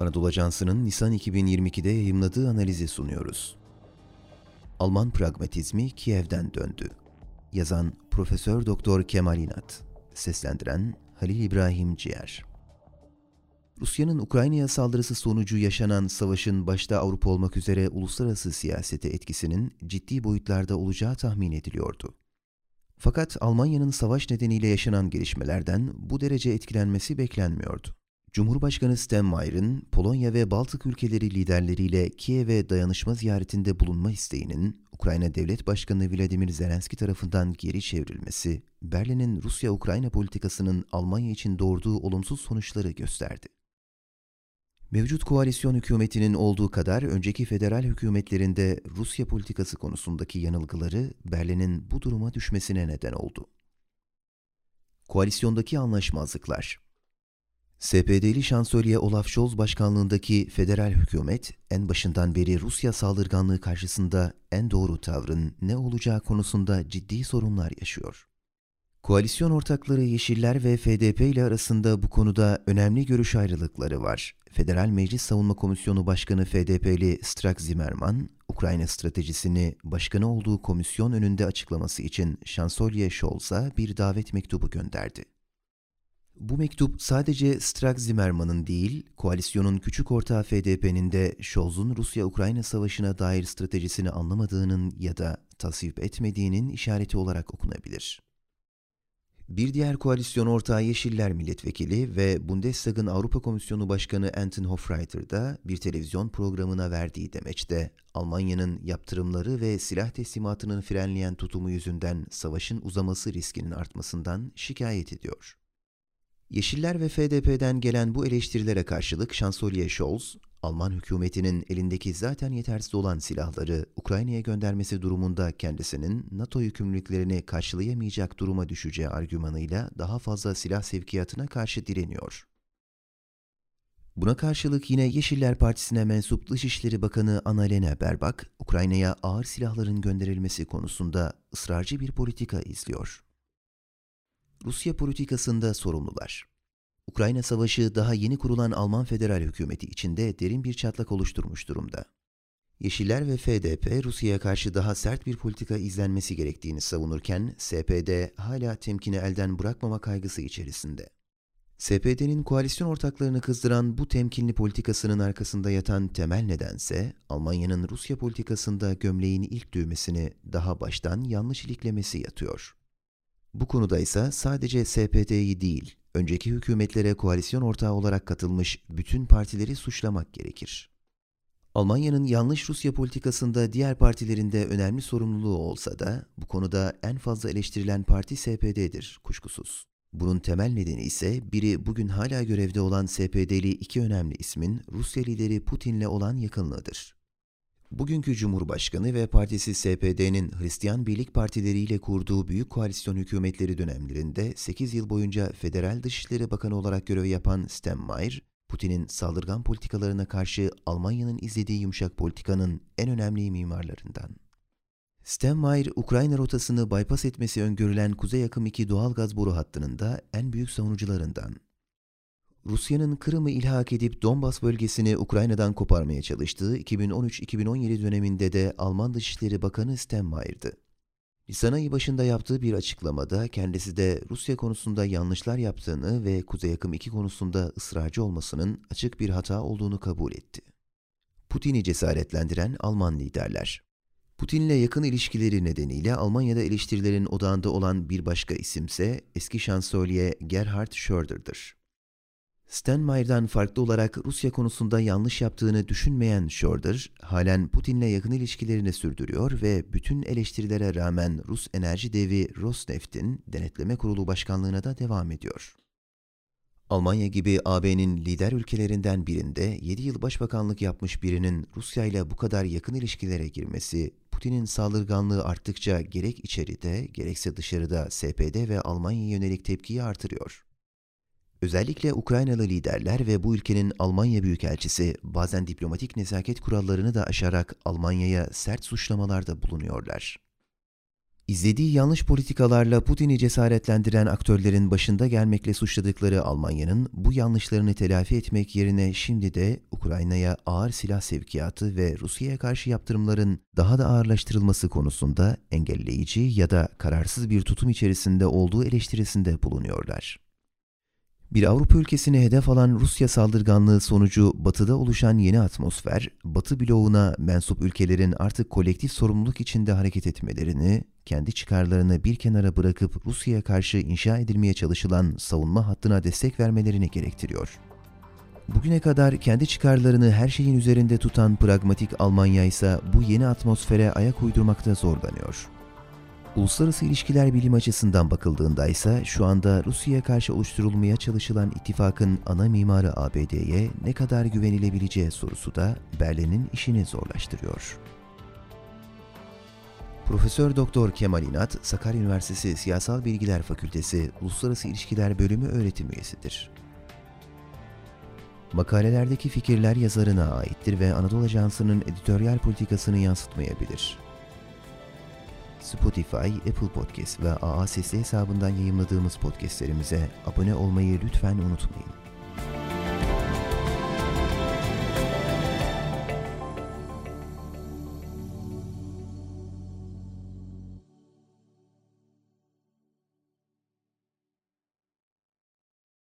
Anadolu Ajansı'nın Nisan 2022'de yayımladığı analizi sunuyoruz. Alman pragmatizmi Kiev'den döndü. Yazan Profesör Doktor Kemal İnat, seslendiren Halil İbrahim Ciğer. Rusya'nın Ukrayna'ya saldırısı sonucu yaşanan savaşın başta Avrupa olmak üzere uluslararası siyasete etkisinin ciddi boyutlarda olacağı tahmin ediliyordu. Fakat Almanya'nın savaş nedeniyle yaşanan gelişmelerden bu derece etkilenmesi beklenmiyordu. Cumhurbaşkanı Steinmeier'in Polonya ve Baltık ülkeleri liderleriyle Kiev'e dayanışma ziyaretinde bulunma isteğinin Ukrayna Devlet Başkanı Vladimir Zelenski tarafından geri çevrilmesi, Berlin'in Rusya-Ukrayna politikasının Almanya için doğurduğu olumsuz sonuçları gösterdi. Mevcut koalisyon hükümetinin olduğu kadar önceki federal hükümetlerinde Rusya politikası konusundaki yanılgıları Berlin'in bu duruma düşmesine neden oldu. Koalisyondaki anlaşmazlıklar SPD'li şansölye Olaf Scholz başkanlığındaki federal hükümet en başından beri Rusya saldırganlığı karşısında en doğru tavrın ne olacağı konusunda ciddi sorunlar yaşıyor. Koalisyon ortakları Yeşiller ve FDP ile arasında bu konuda önemli görüş ayrılıkları var. Federal Meclis Savunma Komisyonu Başkanı FDP'li Strack Zimmerman, Ukrayna stratejisini başkanı olduğu komisyon önünde açıklaması için Şansölye Scholz'a bir davet mektubu gönderdi. Bu mektup sadece Strack Zimmerman'ın değil, koalisyonun küçük ortağı FDP'nin de Scholz'un Rusya-Ukrayna savaşına dair stratejisini anlamadığının ya da tasvip etmediğinin işareti olarak okunabilir. Bir diğer koalisyon ortağı Yeşiller Milletvekili ve Bundestag'ın Avrupa Komisyonu Başkanı Anton Hofreiter da bir televizyon programına verdiği demeçte Almanya'nın yaptırımları ve silah teslimatının frenleyen tutumu yüzünden savaşın uzaması riskinin artmasından şikayet ediyor. Yeşiller ve FDP'den gelen bu eleştirilere karşılık Şansölye Scholz, Alman hükümetinin elindeki zaten yetersiz olan silahları Ukrayna'ya göndermesi durumunda kendisinin NATO yükümlülüklerini karşılayamayacak duruma düşeceği argümanıyla daha fazla silah sevkiyatına karşı direniyor. Buna karşılık yine Yeşiller Partisi'ne mensup Dışişleri Bakanı Annalena Baerbock, Ukrayna'ya ağır silahların gönderilmesi konusunda ısrarcı bir politika izliyor. Rusya politikasında sorumlular. Ukrayna Savaşı daha yeni kurulan Alman federal hükümeti içinde derin bir çatlak oluşturmuş durumda. Yeşiller ve FDP Rusya'ya karşı daha sert bir politika izlenmesi gerektiğini savunurken SPD hala temkini elden bırakmama kaygısı içerisinde. SPD'nin koalisyon ortaklarını kızdıran bu temkinli politikasının arkasında yatan temel nedense Almanya'nın Rusya politikasında gömleğini ilk düğmesini daha baştan yanlış iliklemesi yatıyor. Bu konuda ise sadece SPD'yi değil, önceki hükümetlere koalisyon ortağı olarak katılmış bütün partileri suçlamak gerekir. Almanya'nın yanlış Rusya politikasında diğer partilerin de önemli sorumluluğu olsa da bu konuda en fazla eleştirilen parti SPD'dir kuşkusuz. Bunun temel nedeni ise biri bugün hala görevde olan SPD'li iki önemli ismin Rusya lideri Putin'le olan yakınlığıdır. Bugünkü Cumhurbaşkanı ve partisi SPD'nin Hristiyan Birlik Partileriyle kurduğu büyük koalisyon hükümetleri dönemlerinde 8 yıl boyunca Federal Dışişleri Bakanı olarak görev yapan Steinmeier, Putin'in saldırgan politikalarına karşı Almanya'nın izlediği yumuşak politikanın en önemli mimarlarından. Steinmeier, Ukrayna rotasını bypass etmesi öngörülen Kuzey Akım 2 doğal gaz boru hattının da en büyük savunucularından. Rusya'nın Kırım'ı ilhak edip Donbas bölgesini Ukrayna'dan koparmaya çalıştığı 2013-2017 döneminde de Alman Dışişleri Bakanı Steinmeier'dı. Nisan ayı başında yaptığı bir açıklamada kendisi de Rusya konusunda yanlışlar yaptığını ve Kuzey Akım 2 konusunda ısrarcı olmasının açık bir hata olduğunu kabul etti. Putin'i cesaretlendiren Alman liderler Putin'le yakın ilişkileri nedeniyle Almanya'da eleştirilerin odağında olan bir başka isimse eski şansölye Gerhard Schröder'dır. Steinmeier'dan farklı olarak Rusya konusunda yanlış yaptığını düşünmeyen Schröder, halen Putin'le yakın ilişkilerini sürdürüyor ve bütün eleştirilere rağmen Rus enerji devi Rosneft'in denetleme kurulu başkanlığına da devam ediyor. Almanya gibi AB'nin lider ülkelerinden birinde 7 yıl başbakanlık yapmış birinin Rusya ile bu kadar yakın ilişkilere girmesi, Putin'in saldırganlığı arttıkça gerek içeride gerekse dışarıda SPD ve Almanya'ya yönelik tepkiyi artırıyor. Özellikle Ukraynalı liderler ve bu ülkenin Almanya Büyükelçisi bazen diplomatik nezaket kurallarını da aşarak Almanya'ya sert suçlamalarda bulunuyorlar. İzlediği yanlış politikalarla Putin'i cesaretlendiren aktörlerin başında gelmekle suçladıkları Almanya'nın bu yanlışlarını telafi etmek yerine şimdi de Ukrayna'ya ağır silah sevkiyatı ve Rusya'ya karşı yaptırımların daha da ağırlaştırılması konusunda engelleyici ya da kararsız bir tutum içerisinde olduğu eleştirisinde bulunuyorlar. Bir Avrupa ülkesini hedef alan Rusya saldırganlığı sonucu Batı'da oluşan yeni atmosfer, Batı bloğuna mensup ülkelerin artık kolektif sorumluluk içinde hareket etmelerini, kendi çıkarlarını bir kenara bırakıp Rusya'ya karşı inşa edilmeye çalışılan savunma hattına destek vermelerini gerektiriyor. Bugüne kadar kendi çıkarlarını her şeyin üzerinde tutan pragmatik Almanya ise bu yeni atmosfere ayak uydurmakta zorlanıyor. Uluslararası ilişkiler bilim açısından bakıldığında ise şu anda Rusya'ya karşı oluşturulmaya çalışılan ittifakın ana mimarı ABD'ye ne kadar güvenilebileceği sorusu da Berlin'in işini zorlaştırıyor. Profesör Doktor Kemal İnat, Sakarya Üniversitesi Siyasal Bilgiler Fakültesi Uluslararası İlişkiler Bölümü öğretim üyesidir. Makalelerdeki fikirler yazarına aittir ve Anadolu Ajansı'nın editoryal politikasını yansıtmayabilir. Spotify, Apple Podcast ve AA Sesli hesabından yayınladığımız podcastlerimize abone olmayı lütfen unutmayın.